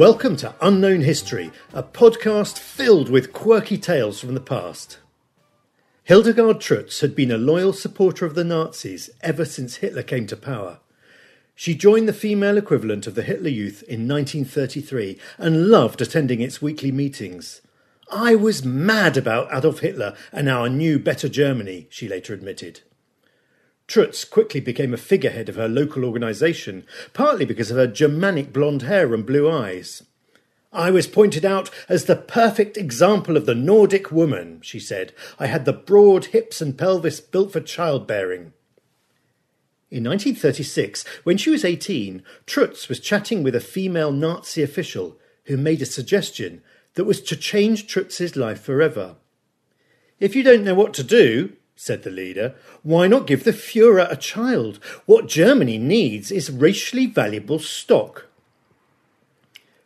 Welcome to Unknown History, a podcast filled with quirky tales from the past. Hildegard Trutz had been a loyal supporter of the Nazis ever since Hitler came to power. She joined the female equivalent of the Hitler Youth in 1933 and loved attending its weekly meetings. I was mad about Adolf Hitler and our new better Germany, she later admitted. Trutz quickly became a figurehead of her local organisation, partly because of her Germanic blonde hair and blue eyes. I was pointed out as the perfect example of the Nordic woman, she said. I had the broad hips and pelvis built for childbearing. In 1936, when she was 18, Trutz was chatting with a female Nazi official who made a suggestion that was to change Trutz's life forever. If you don't know what to do, said the leader. Why not give the Fuhrer a child? What Germany needs is racially valuable stock.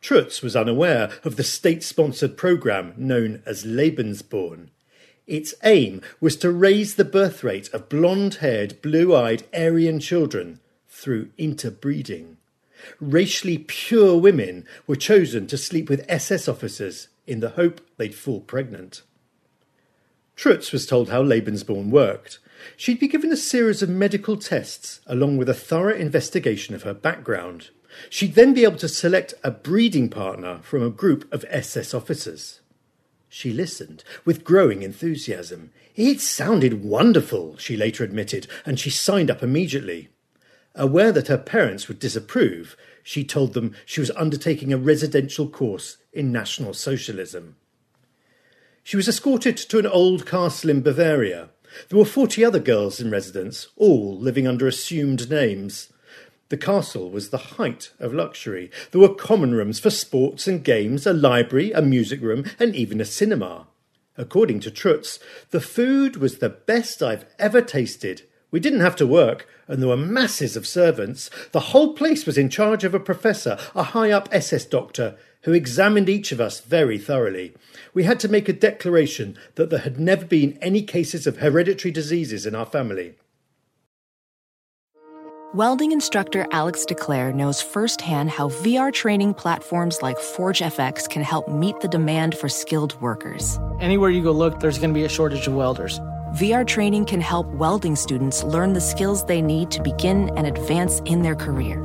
Trutz was unaware of the state sponsored programme known as Lebensborn. Its aim was to raise the birth rate of blonde haired, blue eyed Aryan children through interbreeding. Racially pure women were chosen to sleep with SS officers in the hope they'd fall pregnant. Trutz was told how Lebensborn worked. She'd be given a series of medical tests along with a thorough investigation of her background. She'd then be able to select a breeding partner from a group of SS officers. She listened with growing enthusiasm. It sounded wonderful, she later admitted, and she signed up immediately. Aware that her parents would disapprove, she told them she was undertaking a residential course in National Socialism. She was escorted to an old castle in Bavaria. There were forty other girls in residence, all living under assumed names. The castle was the height of luxury. There were common rooms for sports and games, a library, a music room, and even a cinema. According to Trutz, the food was the best I've ever tasted. We didn't have to work, and there were masses of servants. The whole place was in charge of a professor, a high up SS doctor, who examined each of us very thoroughly. We had to make a declaration that there had never been any cases of hereditary diseases in our family. Welding instructor Alex DeClaire knows firsthand how VR training platforms like ForgeFX can help meet the demand for skilled workers. Anywhere you go look, there's going to be a shortage of welders. VR training can help welding students learn the skills they need to begin and advance in their career.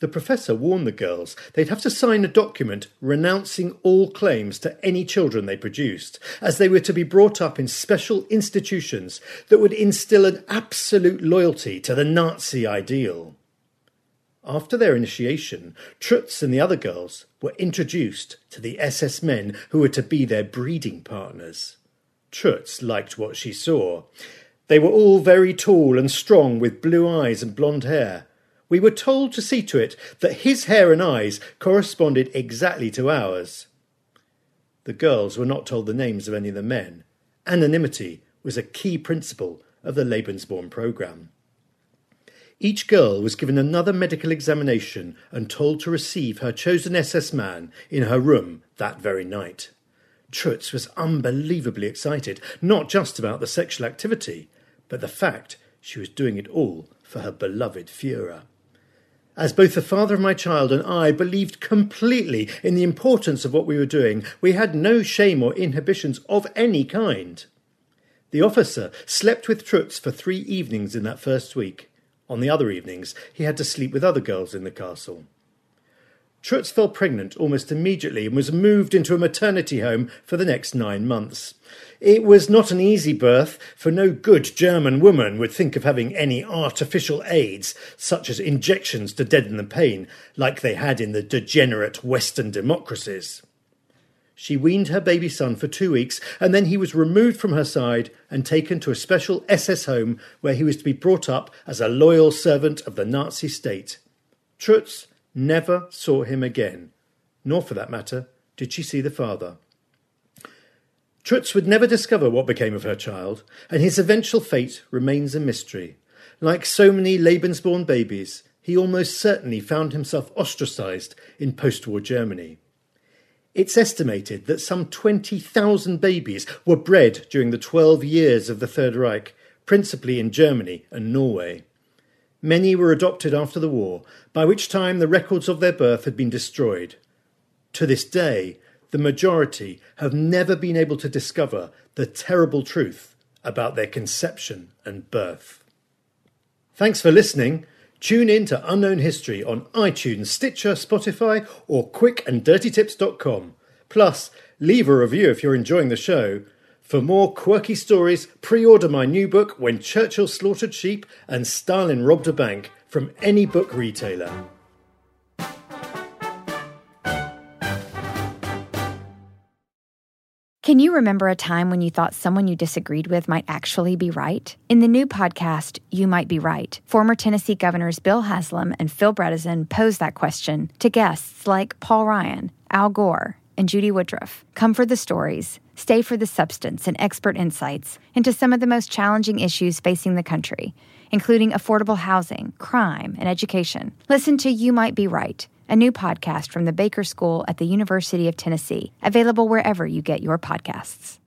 The professor warned the girls they'd have to sign a document renouncing all claims to any children they produced, as they were to be brought up in special institutions that would instill an absolute loyalty to the Nazi ideal. After their initiation, Trutz and the other girls were introduced to the SS men who were to be their breeding partners. Trutz liked what she saw. They were all very tall and strong with blue eyes and blonde hair we were told to see to it that his hair and eyes corresponded exactly to ours. The girls were not told the names of any of the men. Anonymity was a key principle of the Lebensborn programme. Each girl was given another medical examination and told to receive her chosen SS man in her room that very night. Trutz was unbelievably excited, not just about the sexual activity, but the fact she was doing it all for her beloved Führer. As both the father of my child and I believed completely in the importance of what we were doing, we had no shame or inhibitions of any kind. The officer slept with Trutz for three evenings in that first week. On the other evenings, he had to sleep with other girls in the castle. Trutz fell pregnant almost immediately and was moved into a maternity home for the next nine months. It was not an easy birth, for no good German woman would think of having any artificial aids, such as injections to deaden the pain, like they had in the degenerate Western democracies. She weaned her baby son for two weeks, and then he was removed from her side and taken to a special SS home where he was to be brought up as a loyal servant of the Nazi state. Trutz never saw him again, nor for that matter did she see the father. Trutz would never discover what became of her child, and his eventual fate remains a mystery. Like so many Lebensborn babies, he almost certainly found himself ostracized in post war Germany. It's estimated that some 20,000 babies were bred during the 12 years of the Third Reich, principally in Germany and Norway. Many were adopted after the war, by which time the records of their birth had been destroyed. To this day, the majority have never been able to discover the terrible truth about their conception and birth. Thanks for listening. Tune in to Unknown History on iTunes, Stitcher, Spotify, or quickanddirtytips.com. Plus, leave a review if you're enjoying the show for more quirky stories, pre order my new book, When Churchill Slaughtered Sheep and Stalin Robbed a Bank, from any book retailer. Can you remember a time when you thought someone you disagreed with might actually be right? In the new podcast, You Might Be Right, former Tennessee governors Bill Haslam and Phil Bredesen pose that question to guests like Paul Ryan, Al Gore, and Judy Woodruff. Come for the stories, stay for the substance and expert insights into some of the most challenging issues facing the country, including affordable housing, crime, and education. Listen to You Might Be Right, a new podcast from the Baker School at the University of Tennessee, available wherever you get your podcasts.